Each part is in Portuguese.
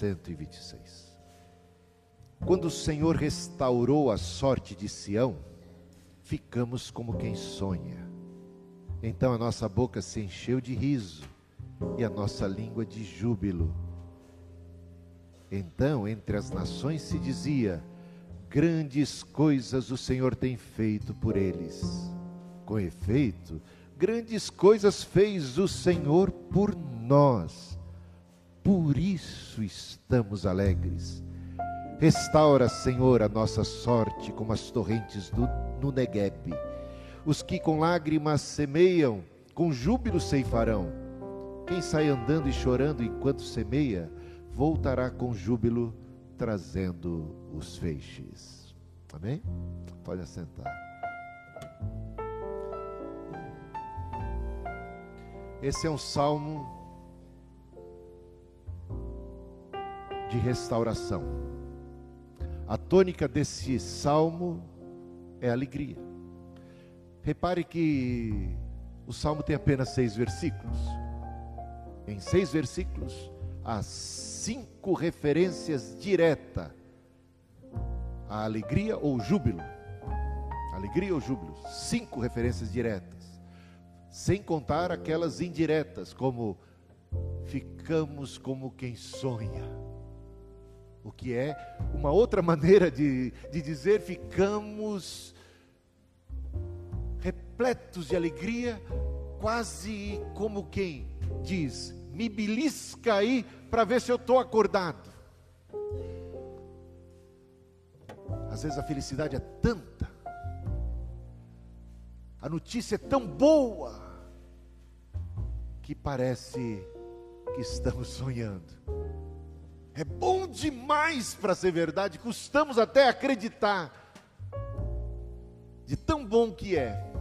126. Quando o Senhor restaurou a sorte de Sião, ficamos como quem sonha. Então a nossa boca se encheu de riso e a nossa língua de júbilo. Então, entre as nações se dizia: Grandes coisas o Senhor tem feito por eles. Com efeito, grandes coisas fez o Senhor por nós. Por isso estamos alegres. Restaura, Senhor, a nossa sorte como as torrentes do, no Negueb. Os que com lágrimas semeiam, com júbilo ceifarão. Quem sai andando e chorando enquanto semeia, voltará com júbilo, trazendo os feixes. Amém? Pode assentar. Esse é um salmo de restauração. A tônica desse salmo é alegria. Repare que o salmo tem apenas seis versículos. Em seis versículos, há cinco referências diretas à alegria ou júbilo. Alegria ou júbilo. Cinco referências diretas sem contar aquelas indiretas, como ficamos como quem sonha. O que é uma outra maneira de, de dizer ficamos repletos de alegria, quase como quem diz: me belisca aí para ver se eu estou acordado. Às vezes a felicidade é tanta a notícia é tão boa que parece que estamos sonhando. É bom demais para ser verdade, custamos até acreditar de tão bom que é.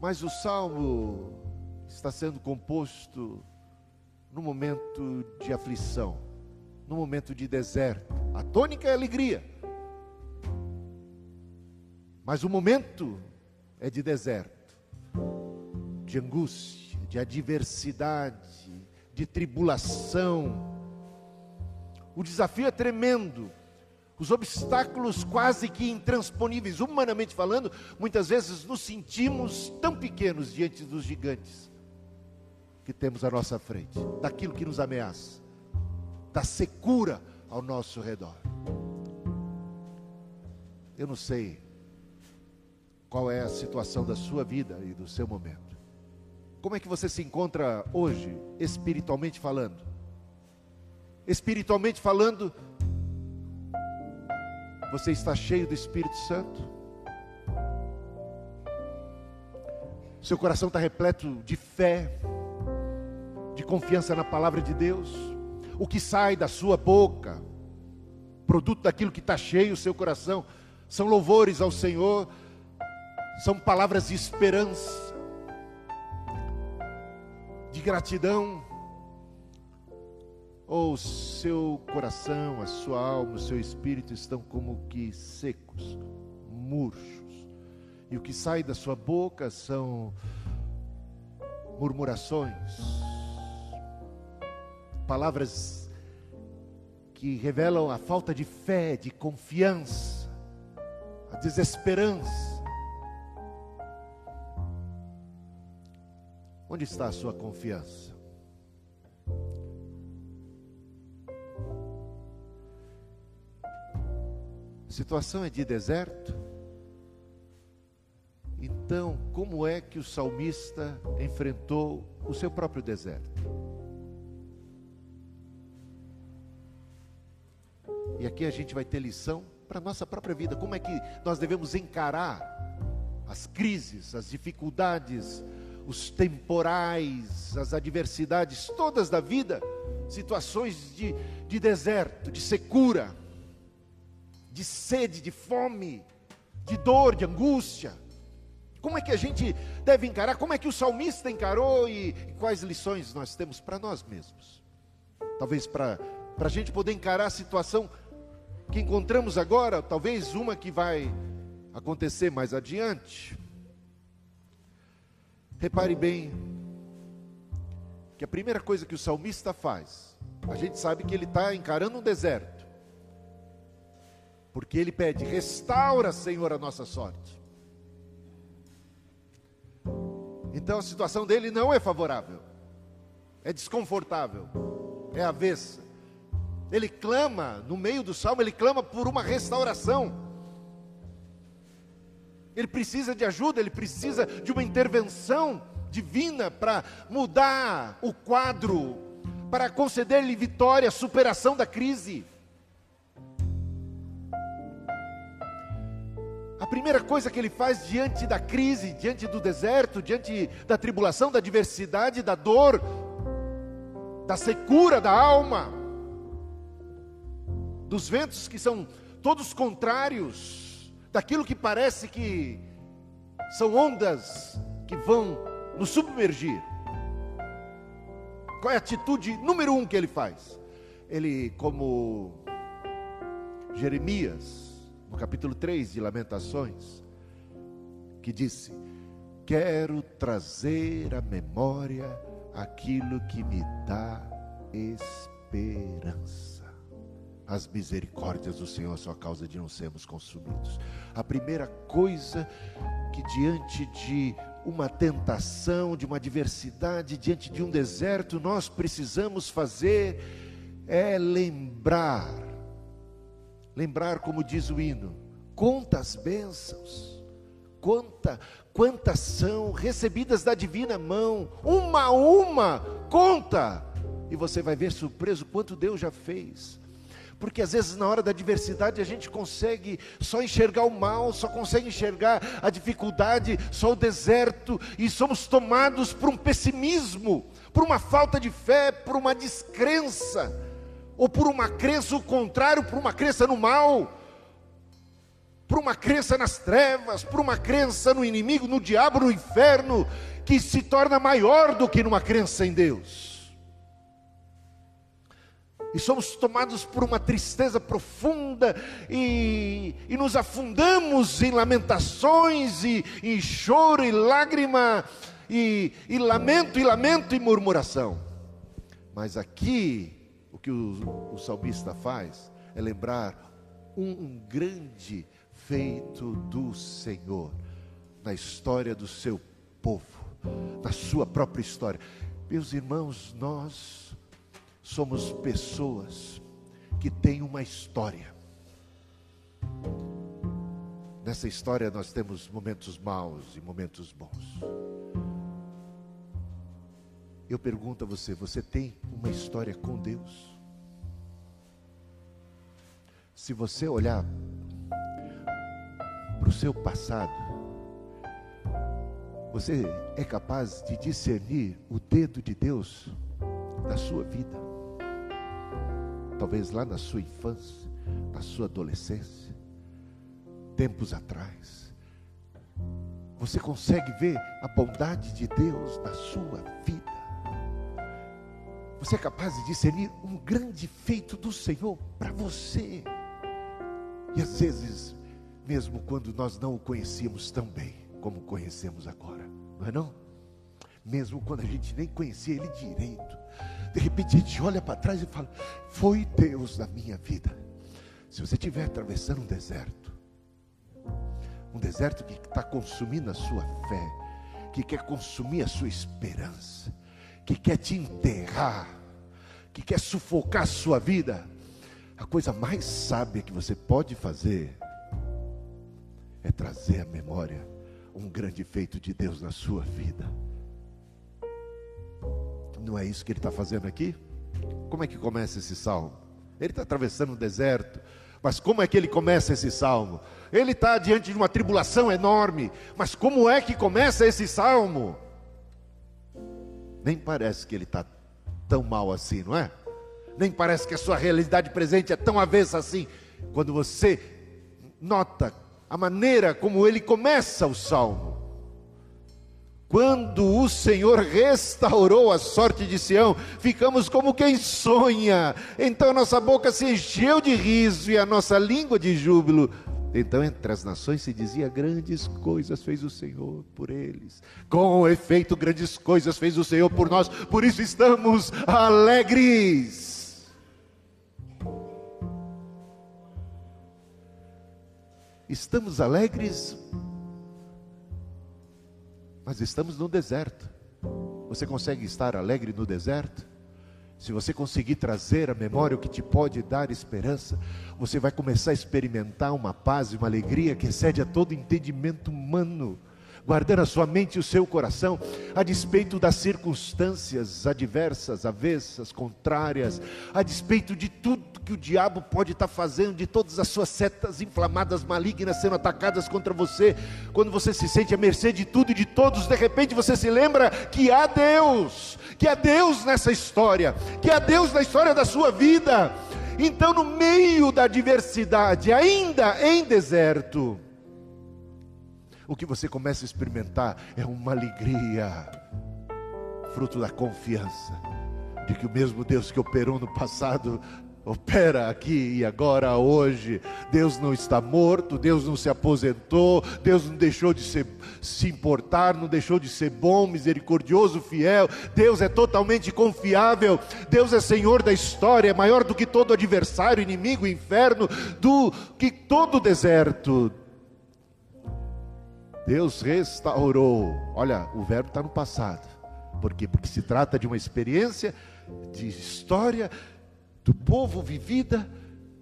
Mas o salmo está sendo composto no momento de aflição, no momento de deserto. A tônica é alegria. Mas o momento é de deserto, de angústia, de adversidade, de tribulação. O desafio é tremendo. Os obstáculos quase que intransponíveis, humanamente falando, muitas vezes nos sentimos tão pequenos diante dos gigantes que temos à nossa frente, daquilo que nos ameaça, da secura ao nosso redor. Eu não sei qual é a situação da sua vida e do seu momento. Como é que você se encontra hoje, espiritualmente falando? Espiritualmente falando, você está cheio do Espírito Santo? Seu coração está repleto de fé, de confiança na palavra de Deus? O que sai da sua boca, produto daquilo que está cheio o seu coração, são louvores ao Senhor, são palavras de esperança, de gratidão. Ou seu coração, a sua alma, o seu espírito estão como que secos, murchos. E o que sai da sua boca são murmurações, palavras que revelam a falta de fé, de confiança, a desesperança. Onde está a sua confiança? Situação é de deserto. Então, como é que o salmista enfrentou o seu próprio deserto? E aqui a gente vai ter lição para a nossa própria vida. Como é que nós devemos encarar as crises, as dificuldades, os temporais, as adversidades todas da vida, situações de, de deserto, de secura, de sede, de fome, de dor, de angústia. Como é que a gente deve encarar? Como é que o salmista encarou e, e quais lições nós temos para nós mesmos? Talvez para a gente poder encarar a situação que encontramos agora, talvez uma que vai acontecer mais adiante. Repare bem que a primeira coisa que o salmista faz A gente sabe que ele está encarando um deserto. Porque ele pede: restaura, Senhor, a nossa sorte. Então a situação dele não é favorável, é desconfortável, é avessa. Ele clama, no meio do salmo, ele clama por uma restauração. Ele precisa de ajuda, ele precisa de uma intervenção divina para mudar o quadro, para conceder-lhe vitória, superação da crise. A primeira coisa que ele faz diante da crise, diante do deserto, diante da tribulação, da adversidade, da dor, da secura da alma, dos ventos que são todos contrários, daquilo que parece que são ondas que vão nos submergir. Qual é a atitude número um que ele faz? Ele, como Jeremias, no capítulo 3 de Lamentações, que disse: Quero trazer à memória aquilo que me dá esperança. As misericórdias do Senhor são a causa de não sermos consumidos. A primeira coisa que diante de uma tentação, de uma adversidade, diante de um deserto, nós precisamos fazer é lembrar lembrar, como diz o hino, quantas bênçãos, conta, quantas são recebidas da divina mão, uma a uma, conta, e você vai ver surpreso quanto Deus já fez. Porque às vezes na hora da adversidade a gente consegue só enxergar o mal, só consegue enxergar a dificuldade, só o deserto, e somos tomados por um pessimismo, por uma falta de fé, por uma descrença ou por uma crença o contrário, por uma crença no mal, por uma crença nas trevas, por uma crença no inimigo, no diabo, no inferno, que se torna maior do que numa crença em Deus. E somos tomados por uma tristeza profunda e, e nos afundamos em lamentações e, e choro e lágrima e, e lamento e lamento e murmuração. Mas aqui que o, o salmista faz é lembrar um, um grande feito do Senhor na história do seu povo, na sua própria história. Meus irmãos, nós somos pessoas que têm uma história. Nessa história nós temos momentos maus e momentos bons. Eu pergunto a você: você tem uma história com Deus? Se você olhar para o seu passado, você é capaz de discernir o dedo de Deus na sua vida. Talvez lá na sua infância, na sua adolescência, tempos atrás. Você consegue ver a bondade de Deus na sua vida. Você é capaz de discernir um grande feito do Senhor para você. E às vezes, mesmo quando nós não o conhecíamos tão bem como conhecemos agora, não é não? Mesmo quando a gente nem conhecia ele direito, de repente a gente olha para trás e fala: Foi Deus na minha vida. Se você estiver atravessando um deserto, um deserto que está consumindo a sua fé, que quer consumir a sua esperança, que quer te enterrar, que quer sufocar a sua vida, a coisa mais sábia que você pode fazer é trazer à memória um grande feito de Deus na sua vida. Não é isso que ele está fazendo aqui? Como é que começa esse salmo? Ele está atravessando o deserto, mas como é que ele começa esse salmo? Ele está diante de uma tribulação enorme, mas como é que começa esse salmo? Nem parece que ele está tão mal assim, não é? Nem parece que a sua realidade presente é tão avessa assim. Quando você nota a maneira como ele começa o salmo. Quando o Senhor restaurou a sorte de Sião, ficamos como quem sonha. Então nossa boca se encheu de riso e a nossa língua de júbilo. Então, entre as nações se dizia: grandes coisas fez o Senhor por eles. Com efeito, grandes coisas fez o Senhor por nós, por isso estamos alegres. Estamos alegres, mas estamos no deserto. Você consegue estar alegre no deserto? Se você conseguir trazer à memória o que te pode dar esperança, você vai começar a experimentar uma paz e uma alegria que excede a todo entendimento humano guardando a sua mente e o seu coração, a despeito das circunstâncias adversas, avessas, contrárias, a despeito de tudo que o diabo pode estar fazendo, de todas as suas setas inflamadas, malignas sendo atacadas contra você, quando você se sente à mercê de tudo e de todos, de repente você se lembra que há Deus, que há Deus nessa história, que há Deus na história da sua vida. Então, no meio da adversidade, ainda em deserto, o que você começa a experimentar é uma alegria, fruto da confiança de que o mesmo Deus que operou no passado opera aqui e agora, hoje. Deus não está morto, Deus não se aposentou, Deus não deixou de ser, se importar, não deixou de ser bom, misericordioso, fiel. Deus é totalmente confiável. Deus é Senhor da história, é maior do que todo adversário, inimigo, inferno, do que todo deserto. Deus restaurou. Olha, o verbo está no passado. Por quê? Porque se trata de uma experiência, de história do povo vivida.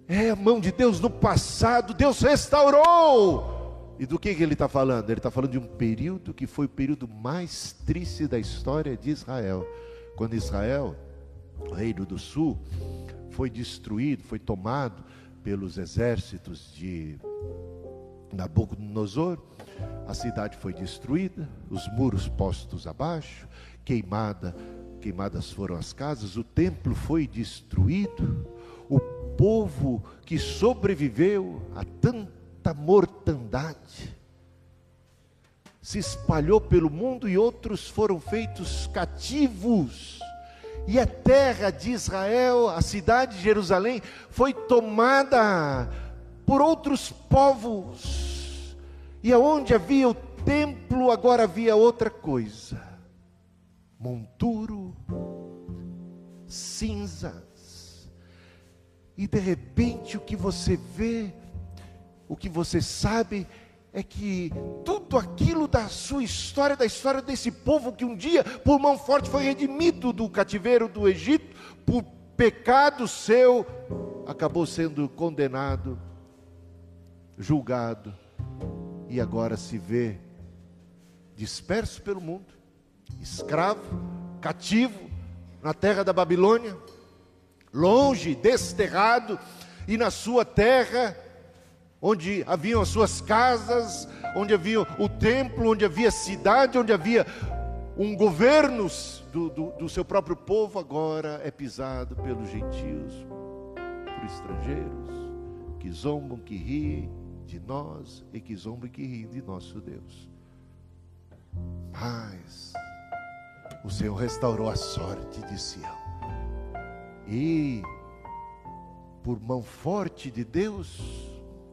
É a mão de Deus no passado. Deus restaurou. E do que, que ele está falando? Ele está falando de um período que foi o período mais triste da história de Israel. Quando Israel, o reino do sul, foi destruído, foi tomado pelos exércitos de Nabucodonosor a cidade foi destruída, os muros postos abaixo, queimada, queimadas foram as casas, o templo foi destruído, o povo que sobreviveu a tanta mortandade se espalhou pelo mundo e outros foram feitos cativos. E a terra de Israel, a cidade de Jerusalém, foi tomada por outros povos e aonde havia o templo, agora havia outra coisa: monturo, cinzas. E de repente o que você vê, o que você sabe, é que tudo aquilo da sua história, da história desse povo que um dia, por mão forte, foi redimido do cativeiro do Egito, por pecado seu, acabou sendo condenado, julgado e agora se vê disperso pelo mundo, escravo, cativo na terra da Babilônia, longe, desterrado, e na sua terra, onde haviam as suas casas, onde havia o templo, onde havia cidade, onde havia um governo do, do, do seu próprio povo, agora é pisado pelos gentios, por estrangeiros, que zombam, que riem, de nós e que zombam e que riem de nosso Deus. Mas o Senhor restaurou a sorte de Sião. E por mão forte de Deus,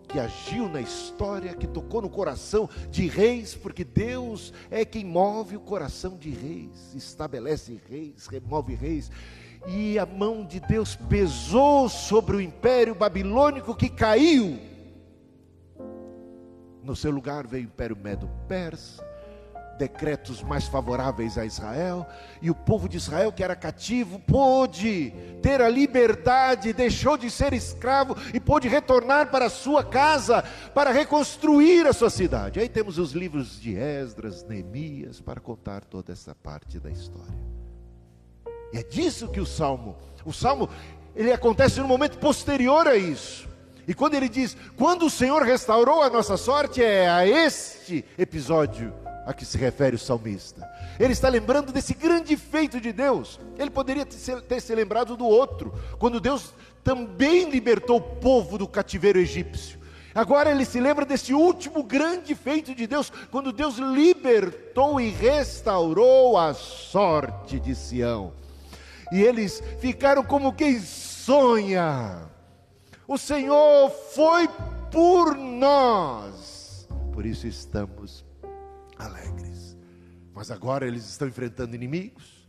que agiu na história, que tocou no coração de reis, porque Deus é quem move o coração de reis, estabelece reis, remove reis. E a mão de Deus pesou sobre o império babilônico que caiu no seu lugar veio o Império Medo-Persa, decretos mais favoráveis a Israel, e o povo de Israel, que era cativo, pôde ter a liberdade, deixou de ser escravo e pôde retornar para a sua casa, para reconstruir a sua cidade. Aí temos os livros de Esdras, Neemias, para contar toda essa parte da história. E é disso que o Salmo, o Salmo, ele acontece no momento posterior a isso. E quando ele diz, quando o Senhor restaurou a nossa sorte, é a este episódio a que se refere o salmista. Ele está lembrando desse grande feito de Deus. Ele poderia ter se lembrado do outro, quando Deus também libertou o povo do cativeiro egípcio. Agora ele se lembra desse último grande feito de Deus, quando Deus libertou e restaurou a sorte de Sião. E eles ficaram como quem sonha o Senhor foi por nós, por isso estamos alegres. Mas agora eles estão enfrentando inimigos,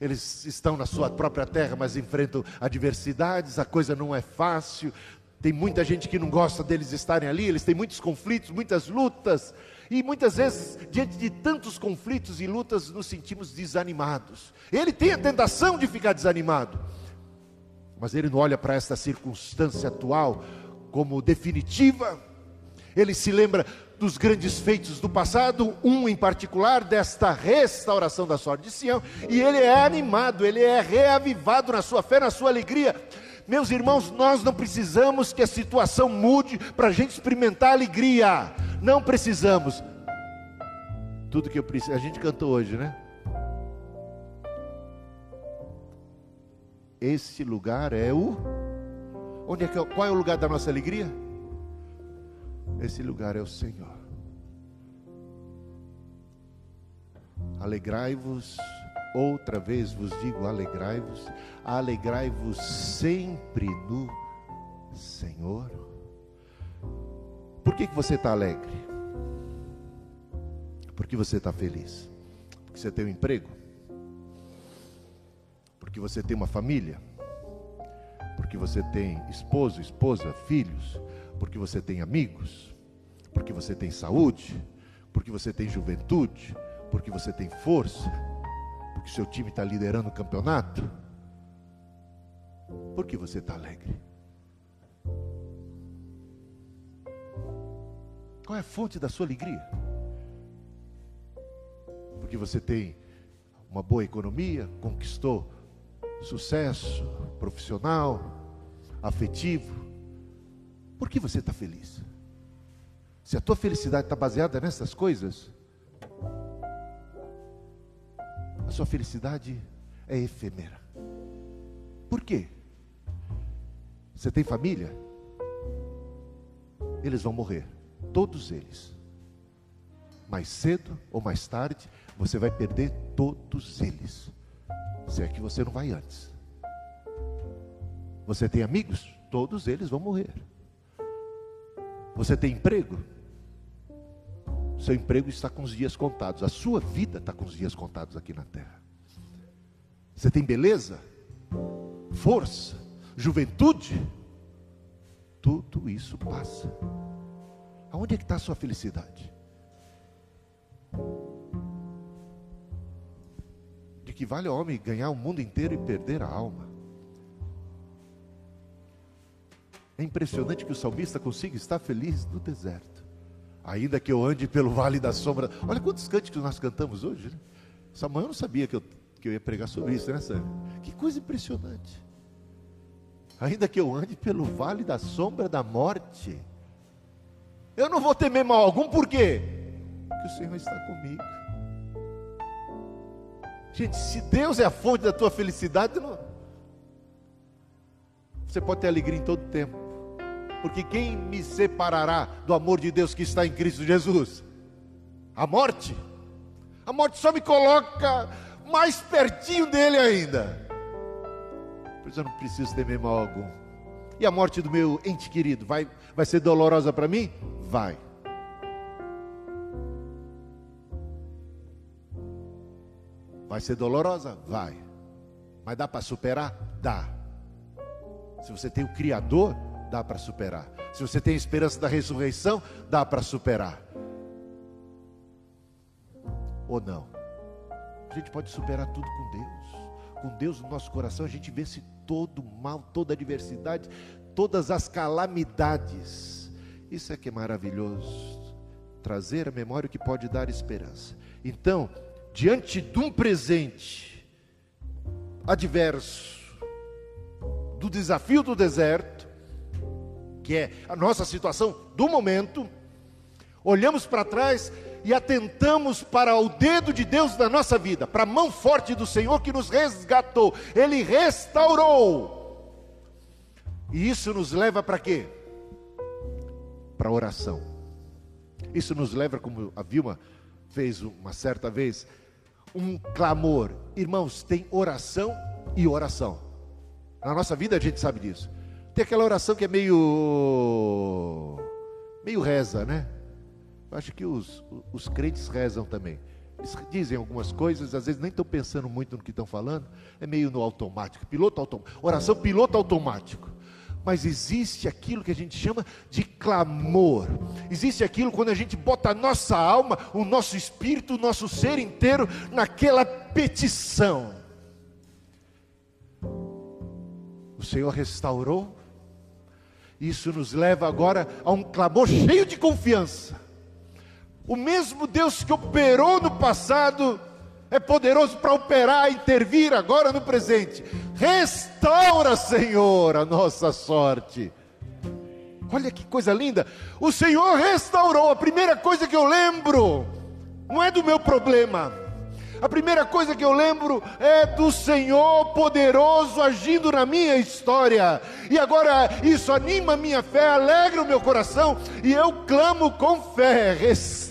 eles estão na sua própria terra, mas enfrentam adversidades, a coisa não é fácil, Tem muita gente que não gosta deles estarem ali, eles têm muitos conflitos, muitas lutas, e muitas vezes, diante de tantos conflitos e lutas, nos sentimos desanimados. Ele tem a tentação de ficar desanimado, mas ele não olha para esta circunstância atual como definitiva. Ele se lembra dos grandes feitos do passado, um em particular desta restauração da sorte de Sião, e ele é animado, ele é reavivado na sua fé, na sua alegria. Meus irmãos, nós não precisamos que a situação mude para a gente experimentar alegria. Não precisamos. Tudo que eu preciso. A gente cantou hoje, né? Esse lugar é o. Onde é que é, qual é o lugar da nossa alegria? Esse lugar é o Senhor. Alegrai-vos Outra vez vos digo: alegrai-vos, alegrai-vos sempre no Senhor. Por que, que você está alegre? Porque você está feliz. Porque você tem um emprego. Porque você tem uma família. Porque você tem esposo, esposa, filhos. Porque você tem amigos. Porque você tem saúde. Porque você tem juventude. Porque você tem força porque seu time está liderando o campeonato? Por que você está alegre? Qual é a fonte da sua alegria? Porque você tem uma boa economia, conquistou sucesso profissional, afetivo. Por que você está feliz? Se a tua felicidade está baseada nessas coisas, a sua felicidade é efêmera. Por quê? Você tem família? Eles vão morrer, todos eles. Mais cedo ou mais tarde, você vai perder todos eles. Se é que você não vai antes. Você tem amigos? Todos eles vão morrer. Você tem emprego? Seu emprego está com os dias contados, a sua vida está com os dias contados aqui na terra. Você tem beleza, força, juventude, tudo isso passa. Aonde é que está a sua felicidade? De que vale o homem ganhar o mundo inteiro e perder a alma? É impressionante que o salmista consiga estar feliz no deserto. Ainda que eu ande pelo vale da sombra. Olha quantos cânticos nós cantamos hoje, né? Eu não sabia que eu, que eu ia pregar sobre isso, né, Sérgio? Que coisa impressionante. Ainda que eu ande pelo vale da sombra da morte, eu não vou temer mal algum, por quê? Porque o Senhor está comigo. Gente, se Deus é a fonte da tua felicidade, não... você pode ter alegria em todo tempo porque quem me separará do amor de Deus que está em Cristo Jesus? A morte. A morte só me coloca mais pertinho dele ainda. Por isso eu não preciso temer mal algum. E a morte do meu ente querido vai, vai ser dolorosa para mim? Vai. Vai ser dolorosa? Vai. Mas dá para superar? Dá. Se você tem o Criador, dá para superar. Se você tem esperança da ressurreição, dá para superar. Ou não? A gente pode superar tudo com Deus. Com Deus no nosso coração, a gente vence todo mal, toda adversidade, todas as calamidades. Isso é que é maravilhoso. Trazer a memória que pode dar esperança. Então, diante de um presente adverso, do desafio do deserto, que é a nossa situação do momento, olhamos para trás e atentamos para o dedo de Deus na nossa vida, para a mão forte do Senhor que nos resgatou, Ele restaurou. E isso nos leva para quê? Para oração. Isso nos leva, como a Vilma fez uma certa vez, um clamor. Irmãos, tem oração e oração. Na nossa vida a gente sabe disso. Tem aquela oração que é meio. meio reza, né? Eu acho que os, os crentes rezam também. Eles dizem algumas coisas, às vezes nem estão pensando muito no que estão falando, é meio no automático, piloto automático. Oração piloto automático. Mas existe aquilo que a gente chama de clamor. Existe aquilo quando a gente bota a nossa alma, o nosso espírito, o nosso ser inteiro naquela petição. O Senhor restaurou. Isso nos leva agora a um clamor cheio de confiança. O mesmo Deus que operou no passado é poderoso para operar, intervir agora no presente. Restaura, Senhor, a nossa sorte. Olha que coisa linda. O Senhor restaurou. A primeira coisa que eu lembro não é do meu problema. A primeira coisa que eu lembro é do Senhor poderoso agindo na minha história. E agora isso anima a minha fé, alegra o meu coração e eu clamo com fé. Restaura,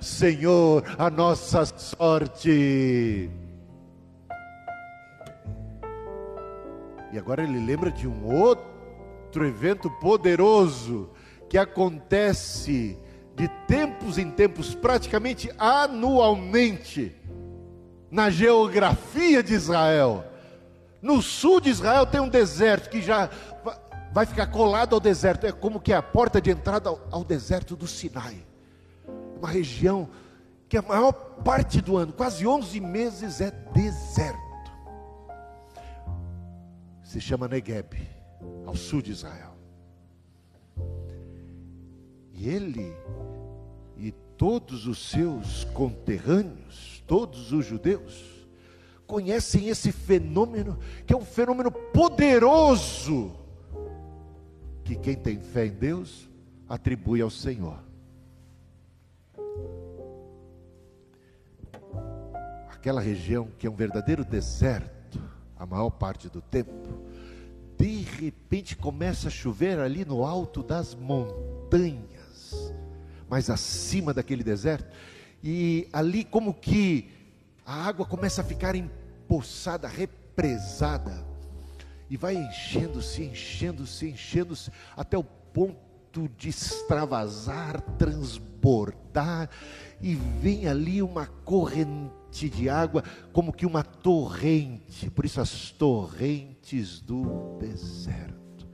Senhor, a nossa sorte. E agora ele lembra de um outro evento poderoso que acontece de tempos em tempos, praticamente anualmente, na geografia de Israel. No sul de Israel tem um deserto que já vai ficar colado ao deserto, é como que é a porta de entrada ao deserto do Sinai. Uma região que a maior parte do ano, quase 11 meses, é deserto se chama Negueb, ao sul de Israel. E ele e todos os seus conterrâneos, todos os judeus, conhecem esse fenômeno, que é um fenômeno poderoso, que quem tem fé em Deus atribui ao Senhor. Aquela região que é um verdadeiro deserto, a maior parte do tempo, de repente começa a chover ali no alto das montanhas, mais acima daquele deserto, e ali como que a água começa a ficar empoçada, represada, e vai enchendo-se, enchendo-se, enchendo-se, até o ponto de extravasar, transbordar, e vem ali uma corrente de água, como que uma torrente, por isso as torrentes do deserto.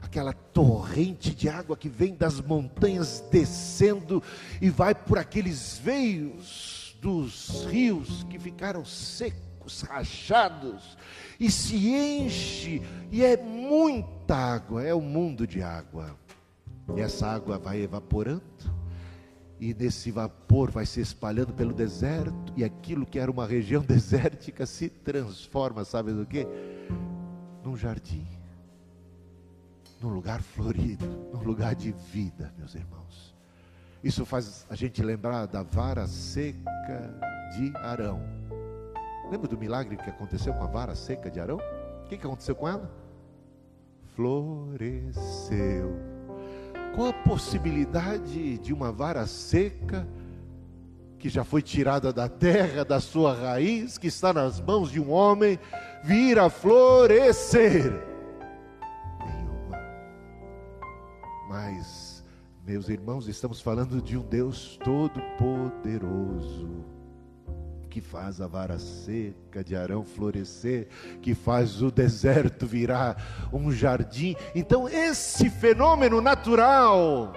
Aquela torrente de água que vem das montanhas descendo e vai por aqueles veios dos rios que ficaram secos, rachados, e se enche, e é muita água, é um mundo de água. E essa água vai evaporando, e nesse vapor vai se espalhando pelo deserto, e aquilo que era uma região desértica se transforma, sabe do que? Num jardim, num lugar florido, num lugar de vida, meus irmãos. Isso faz a gente lembrar da vara seca de Arão. Lembra do milagre que aconteceu com a vara seca de Arão? O que, que aconteceu com ela? Floresceu qual a possibilidade de uma vara seca, que já foi tirada da terra, da sua raiz, que está nas mãos de um homem, vir a florescer? Nenhuma. Mas, meus irmãos, estamos falando de um Deus todo-poderoso que faz a vara seca de Arão florescer, que faz o deserto virar um jardim. Então, esse fenômeno natural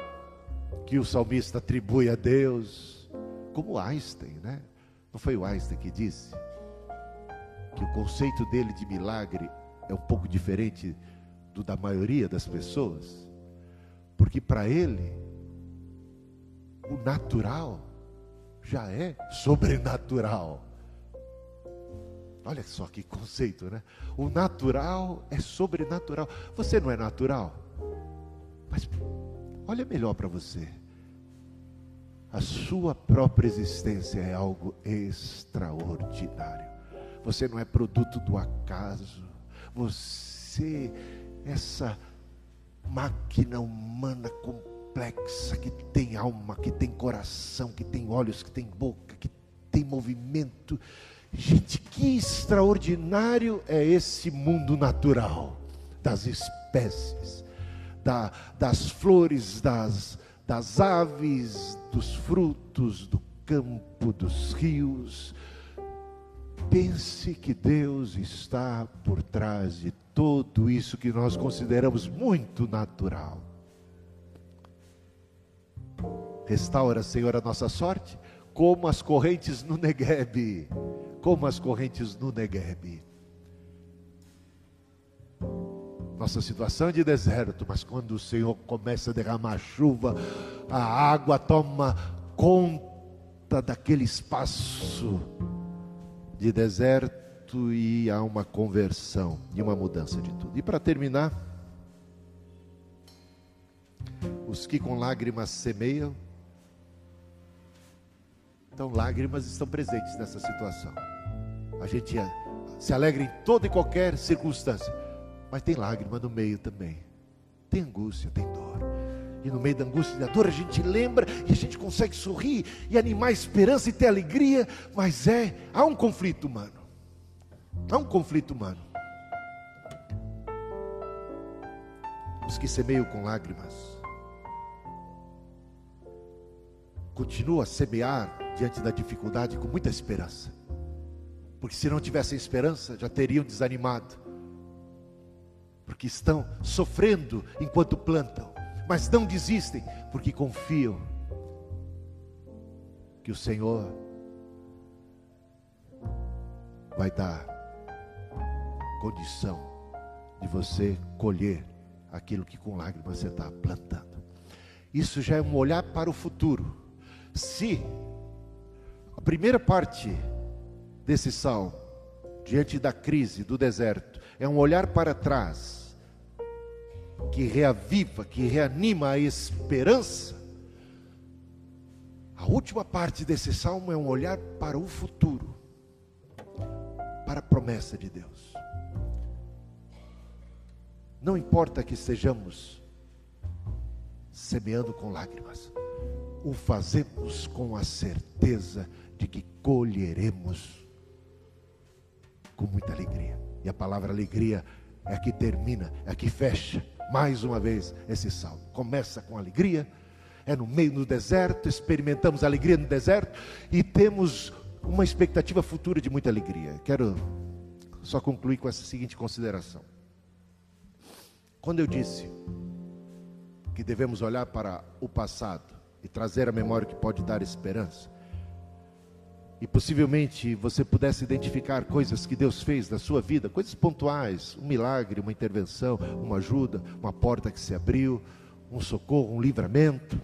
que o salmista atribui a Deus, como Einstein, né? Não foi o Einstein que disse que o conceito dele de milagre é um pouco diferente do da maioria das pessoas? Porque para ele, o natural já é sobrenatural. Olha só que conceito, né? O natural é sobrenatural. Você não é natural. Mas olha melhor para você. A sua própria existência é algo extraordinário. Você não é produto do acaso. Você, essa máquina humana completa complexa, que tem alma, que tem coração, que tem olhos, que tem boca, que tem movimento. Gente, que extraordinário é esse mundo natural das espécies, da, das flores, das, das aves, dos frutos, do campo, dos rios. pense que Deus está por trás de tudo isso que nós consideramos muito natural. Restaura, Senhor, a nossa sorte, como as correntes no Negueb, como as correntes no Negueb. Nossa situação é de deserto, mas quando o Senhor começa a derramar chuva, a água toma conta daquele espaço de deserto e há uma conversão e uma mudança de tudo. E para terminar, os que com lágrimas semeiam, então lágrimas estão presentes nessa situação. A gente se alegra em toda e qualquer circunstância, mas tem lágrima no meio também. Tem angústia, tem dor. E no meio da angústia e da dor a gente lembra e a gente consegue sorrir e animar a esperança e ter alegria, mas é, há um conflito humano. Há um conflito humano. Os que semeiam com lágrimas continuam a semear diante da dificuldade com muita esperança. Porque se não tivessem esperança, já teriam desanimado. Porque estão sofrendo enquanto plantam mas não desistem, porque confiam que o Senhor vai dar condição de você colher aquilo que com lágrimas você está plantando. Isso já é um olhar para o futuro. Se a primeira parte desse salmo, diante da crise do deserto, é um olhar para trás, que reaviva, que reanima a esperança. A última parte desse salmo é um olhar para o futuro, para a promessa de Deus. Não importa que estejamos semeando com lágrimas, o fazemos com a certeza de que colheremos com muita alegria. E a palavra alegria é que termina, é que fecha mais uma vez esse salmo. Começa com alegria, é no meio do deserto, experimentamos alegria no deserto e temos uma expectativa futura de muita alegria. Quero só concluir com essa seguinte consideração. Quando eu disse que devemos olhar para o passado e trazer a memória que pode dar esperança, e possivelmente você pudesse identificar coisas que Deus fez na sua vida, coisas pontuais, um milagre, uma intervenção, uma ajuda, uma porta que se abriu, um socorro, um livramento.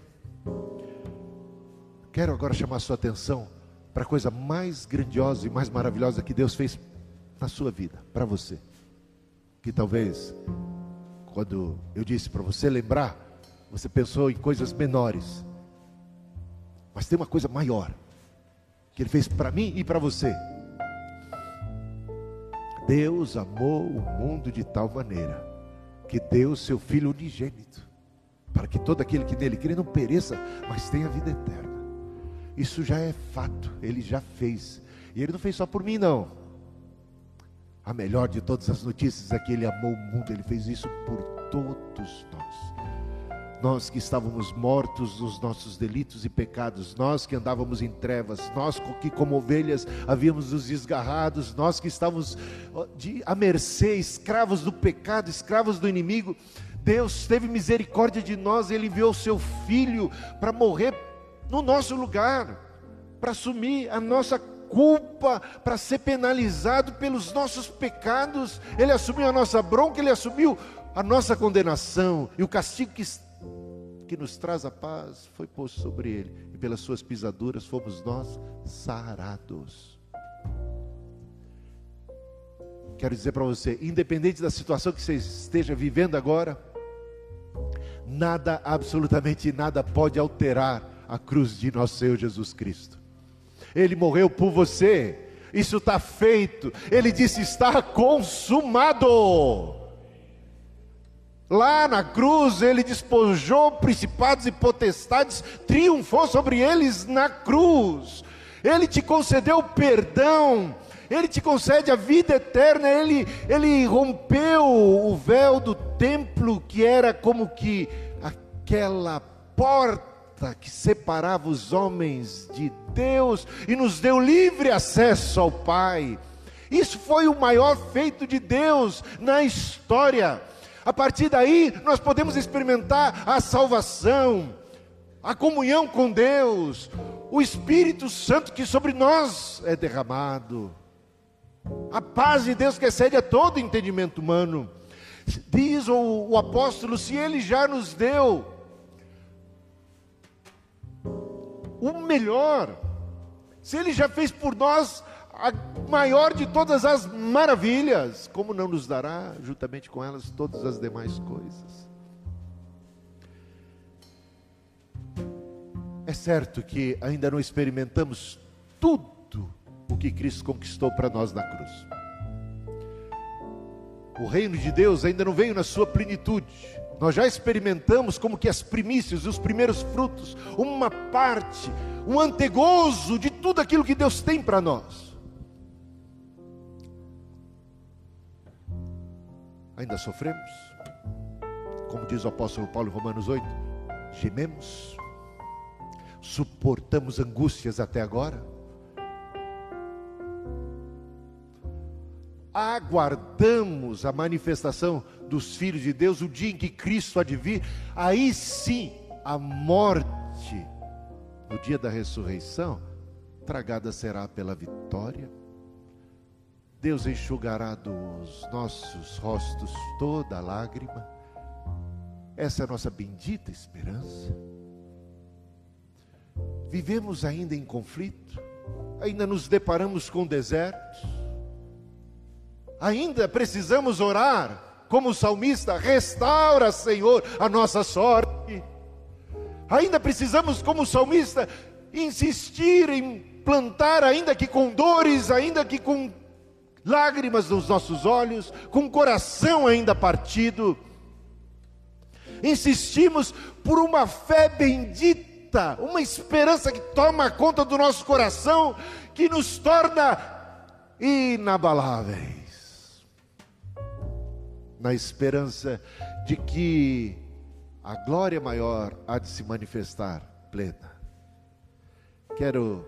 Quero agora chamar a sua atenção para a coisa mais grandiosa e mais maravilhosa que Deus fez na sua vida, para você. Que talvez, quando eu disse para você lembrar, você pensou em coisas menores, mas tem uma coisa maior que Ele fez para mim e para você. Deus amou o mundo de tal maneira que deu seu Filho unigênito, para que todo aquele que nele crê não pereça, mas tenha vida eterna. Isso já é fato, Ele já fez. E Ele não fez só por mim, não. A melhor de todas as notícias é que Ele amou o mundo, Ele fez isso por todos nós nós que estávamos mortos nos nossos delitos e pecados, nós que andávamos em trevas, nós que como ovelhas havíamos nos desgarrados, nós que estávamos de, à mercê, escravos do pecado, escravos do inimigo, Deus teve misericórdia de nós, Ele enviou o seu Filho para morrer no nosso lugar, para assumir a nossa culpa, para ser penalizado pelos nossos pecados, Ele assumiu a nossa bronca, Ele assumiu a nossa condenação e o castigo que que nos traz a paz foi posto sobre ele, e pelas suas pisaduras fomos nós sarados. Quero dizer para você, independente da situação que você esteja vivendo agora, nada, absolutamente nada pode alterar a cruz de nosso Senhor Jesus Cristo. Ele morreu por você, isso está feito. Ele disse: está consumado. Lá na cruz ele despojou principados e potestades, triunfou sobre eles na cruz. Ele te concedeu perdão, ele te concede a vida eterna, ele, ele rompeu o véu do templo que era como que aquela porta que separava os homens de Deus e nos deu livre acesso ao Pai. Isso foi o maior feito de Deus na história. A partir daí, nós podemos experimentar a salvação, a comunhão com Deus, o Espírito Santo que sobre nós é derramado, a paz de Deus que excede a todo entendimento humano. Diz o, o apóstolo: se Ele já nos deu o melhor, se Ele já fez por nós a maior de todas as maravilhas, como não nos dará, juntamente com elas, todas as demais coisas? É certo que ainda não experimentamos tudo o que Cristo conquistou para nós na cruz. O reino de Deus ainda não veio na sua plenitude. Nós já experimentamos como que as primícias, os primeiros frutos, uma parte, um antegozo de tudo aquilo que Deus tem para nós. Ainda sofremos? Como diz o apóstolo Paulo em Romanos 8, gememos suportamos angústias até agora? Aguardamos a manifestação dos filhos de Deus, o dia em que Cristo há de vir, aí sim a morte, no dia da ressurreição, tragada será pela vitória. Deus enxugará dos nossos rostos toda lágrima. Essa é a nossa bendita esperança. Vivemos ainda em conflito, ainda nos deparamos com desertos, ainda precisamos orar, como o salmista, restaura, Senhor, a nossa sorte. Ainda precisamos, como o salmista, insistir em plantar, ainda que com dores, ainda que com lágrimas nos nossos olhos, com o coração ainda partido. Insistimos por uma fé bendita uma esperança que toma conta do nosso coração, que nos torna inabaláveis. Na esperança de que a glória maior há de se manifestar plena. Quero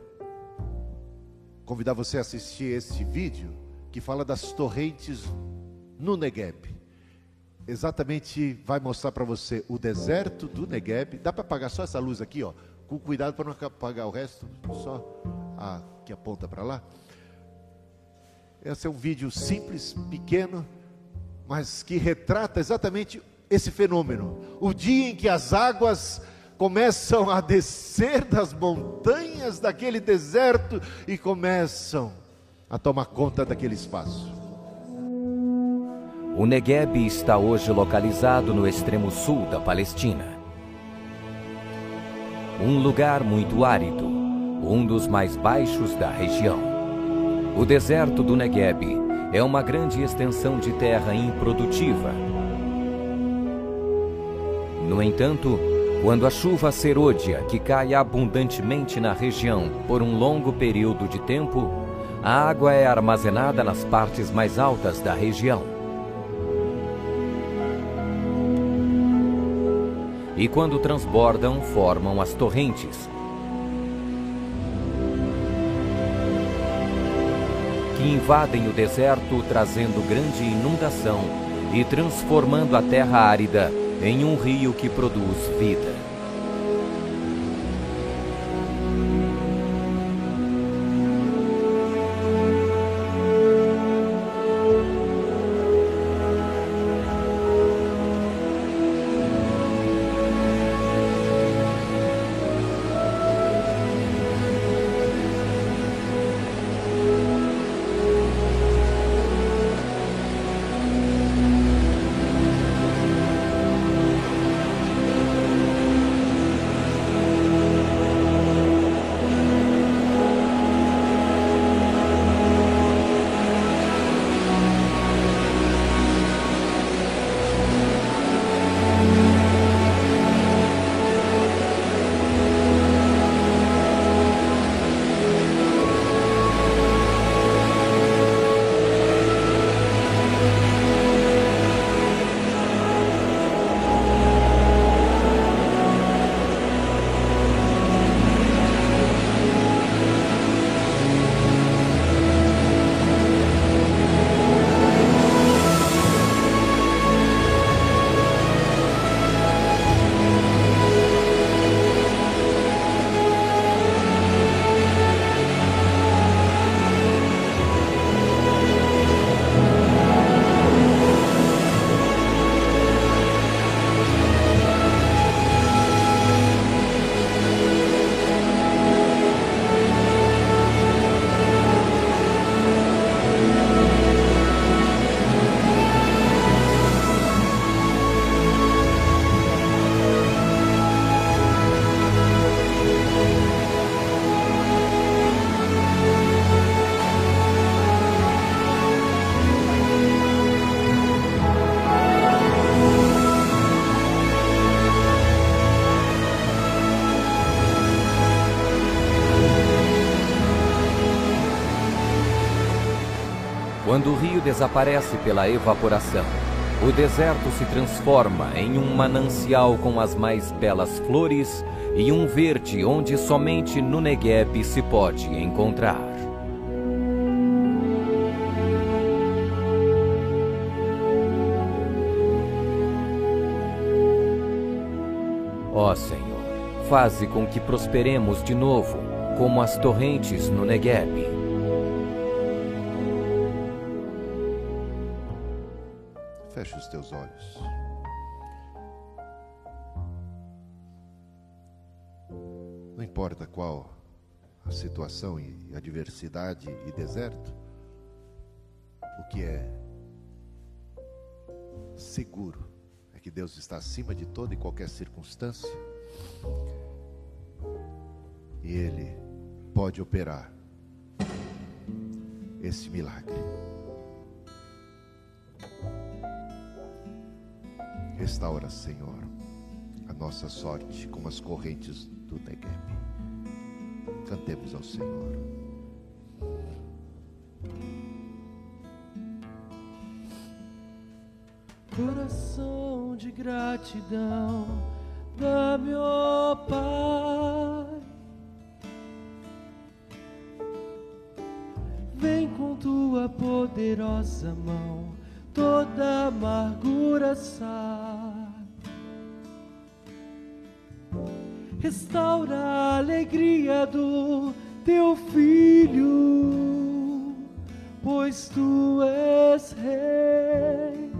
convidar você a assistir este vídeo que fala das torrentes no Negueb exatamente vai mostrar para você o deserto do Negueb. Dá para apagar só essa luz aqui, ó, com cuidado para não apagar o resto, só a que aponta para lá. Esse é um vídeo simples, pequeno, mas que retrata exatamente esse fenômeno. O dia em que as águas começam a descer das montanhas daquele deserto e começam a tomar conta daquele espaço. O Negueb está hoje localizado no extremo sul da Palestina. Um lugar muito árido, um dos mais baixos da região. O deserto do Negueb é uma grande extensão de terra improdutiva. No entanto, quando a chuva serôdia, que cai abundantemente na região por um longo período de tempo, a água é armazenada nas partes mais altas da região. e quando transbordam, formam as torrentes, que invadem o deserto, trazendo grande inundação e transformando a terra árida em um rio que produz vida. Quando o rio desaparece pela evaporação, o deserto se transforma em um manancial com as mais belas flores e um verde onde somente no Negueb se pode encontrar. Ó Senhor, faze com que prosperemos de novo, como as torrentes no Negueb. Feche os teus olhos. Não importa qual a situação e adversidade e deserto, o que é seguro é que Deus está acima de toda e qualquer circunstância e Ele pode operar esse milagre. Restaura, Senhor, a nossa sorte como as correntes do Negev. Cantemos ao Senhor. Coração de gratidão, dá-me, ó Pai. Vem com tua poderosa mão toda amargura sai. Restaura a alegria do teu filho, pois tu és rei.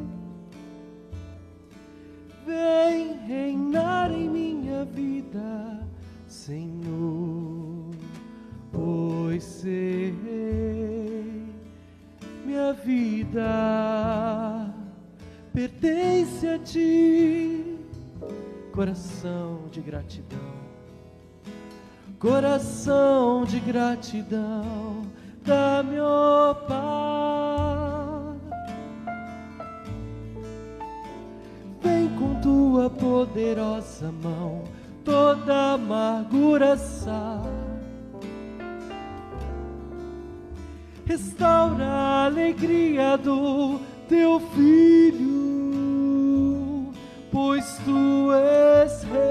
Vem reinar em minha vida, Senhor, pois sei minha vida pertence a ti, coração de gratidão, coração de gratidão, dá-me, ó Pai. Vem com tua poderosa mão, toda amargura sai restaura a alegria do teu filho, pois tu és rei.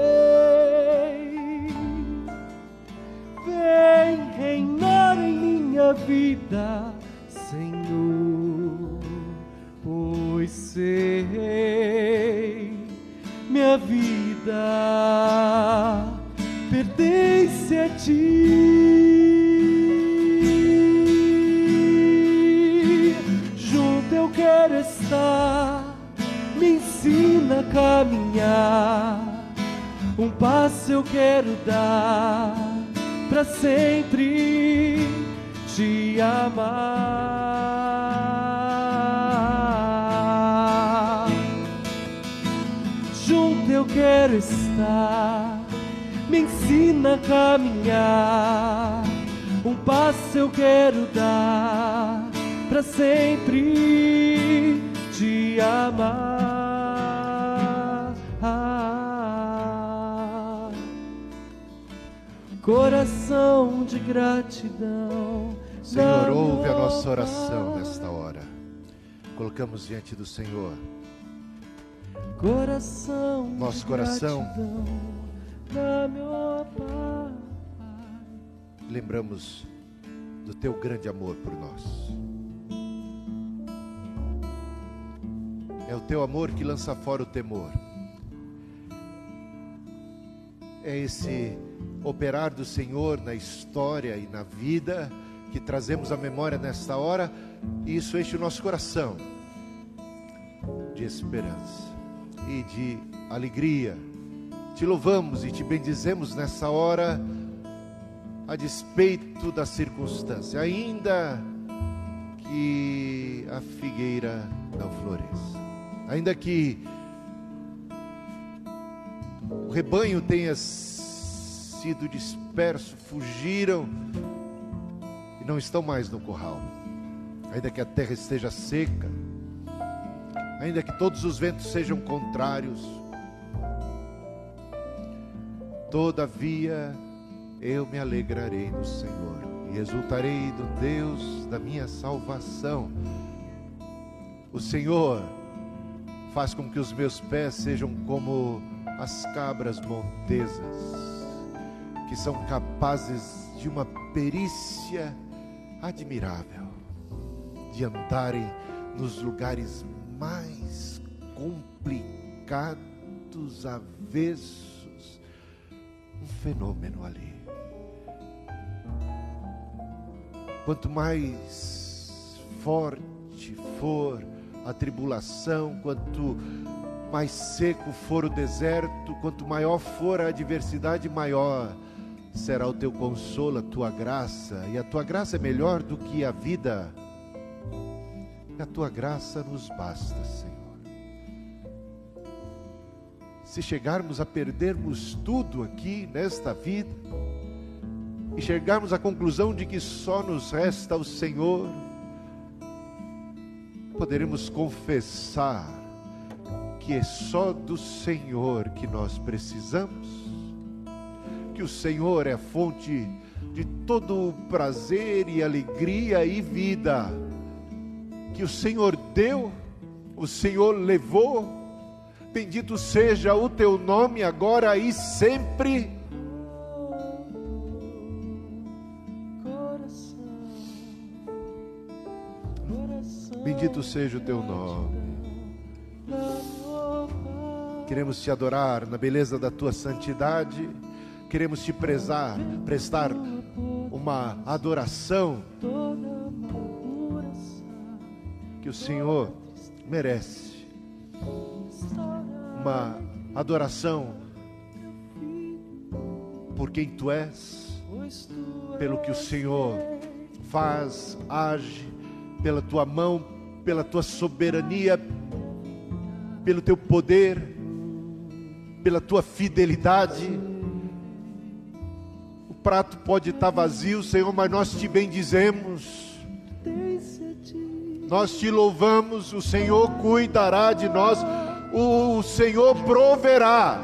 Vida, Senhor, pois sei minha vida pertence a ti. quero estar, me ensina a caminhar. Um passo eu quero dar para sempre te amar. Junto eu quero estar, me ensina a caminhar. Um passo eu quero dar para sempre te amar. Coração de gratidão. Senhor, ouve a nossa oração nesta hora. Colocamos diante do Senhor. Coração nosso coração. Lembramos do teu grande amor por nós. É o teu amor que lança fora o temor. É esse operar do Senhor na história e na vida que trazemos à memória nesta hora, e isso enche o nosso coração de esperança e de alegria. Te louvamos e te bendizemos nessa hora, a despeito da circunstância, ainda que a figueira não floresça ainda que o rebanho tenha sido disperso, fugiram não estão mais no curral, ainda que a terra esteja seca, ainda que todos os ventos sejam contrários, todavia eu me alegrarei no Senhor e exultarei do Deus da minha salvação. O Senhor faz com que os meus pés sejam como as cabras montesas, que são capazes de uma perícia admirável, de andarem nos lugares mais complicados, avessos, um fenômeno ali. Quanto mais forte for a tribulação, quanto mais seco for o deserto, quanto maior for a adversidade, maior será o teu consolo, a tua graça, e a tua graça é melhor do que a vida. A tua graça nos basta, Senhor. Se chegarmos a perdermos tudo aqui nesta vida, e chegarmos à conclusão de que só nos resta o Senhor, poderemos confessar que é só do Senhor que nós precisamos, que o Senhor é fonte de todo prazer e alegria e vida, que o Senhor deu, o Senhor levou, bendito seja o teu nome agora e sempre. Bendito seja o teu nome. Queremos te adorar na beleza da tua santidade. Queremos te prezar, prestar uma adoração que o Senhor merece. Uma adoração por quem tu és, pelo que o Senhor faz, age, pela tua mão, pela tua soberania, pelo teu poder, pela tua fidelidade. Prato pode estar vazio, Senhor, mas nós te bendizemos. Nós te louvamos, o Senhor cuidará de nós, o Senhor proverá.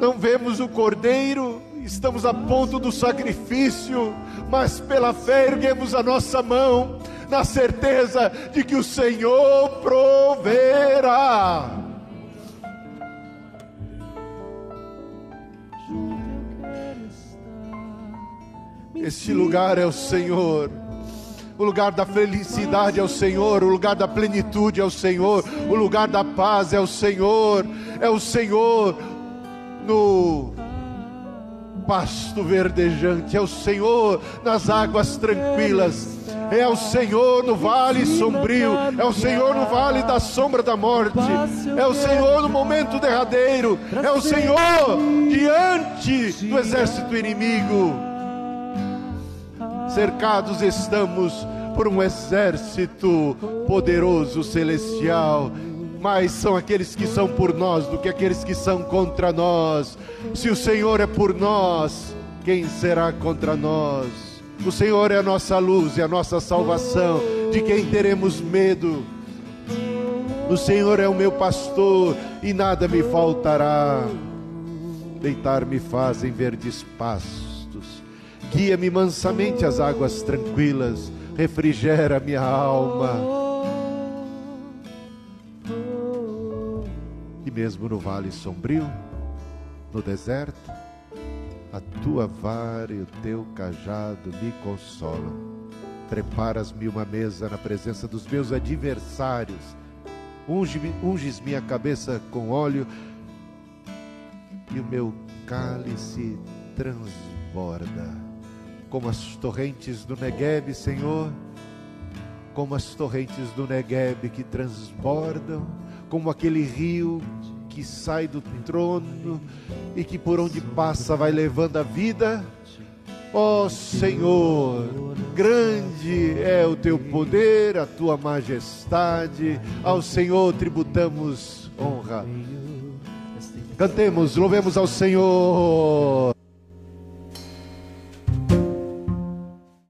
Não vemos o cordeiro, estamos a ponto do sacrifício, mas pela fé erguemos a nossa mão, na certeza de que o Senhor proverá. Este lugar é o Senhor. O lugar da felicidade é o Senhor, o lugar da plenitude é o Senhor, o lugar da paz é o Senhor, é o Senhor no pasto verdejante, é o Senhor nas águas tranquilas, é o Senhor no vale sombrio, é o Senhor no vale da sombra da morte, é o Senhor no momento derradeiro, é o Senhor diante do exército inimigo cercados estamos por um exército poderoso celestial. Mais são aqueles que são por nós do que aqueles que são contra nós. Se o Senhor é por nós, quem será contra nós? O Senhor é a nossa luz e a nossa salvação. De quem teremos medo? O Senhor é o meu pastor e nada me faltará. Deitar-me faz em verdes pastos Guia-me mansamente às águas tranquilas, refrigera minha alma. E mesmo no vale sombrio, no deserto, a tua vara e o teu cajado me consolam. Preparas-me uma mesa na presença dos meus adversários. Unges minha cabeça com óleo e o meu cálice transborda como as torrentes do Negueb, Senhor, como as torrentes do Negueb que transbordam, como aquele rio que sai do trono e que por onde passa vai levando a vida. Ó oh, Senhor, grande é o teu poder, a tua majestade, ao Senhor tributamos honra. Cantemos, louvemos ao Senhor.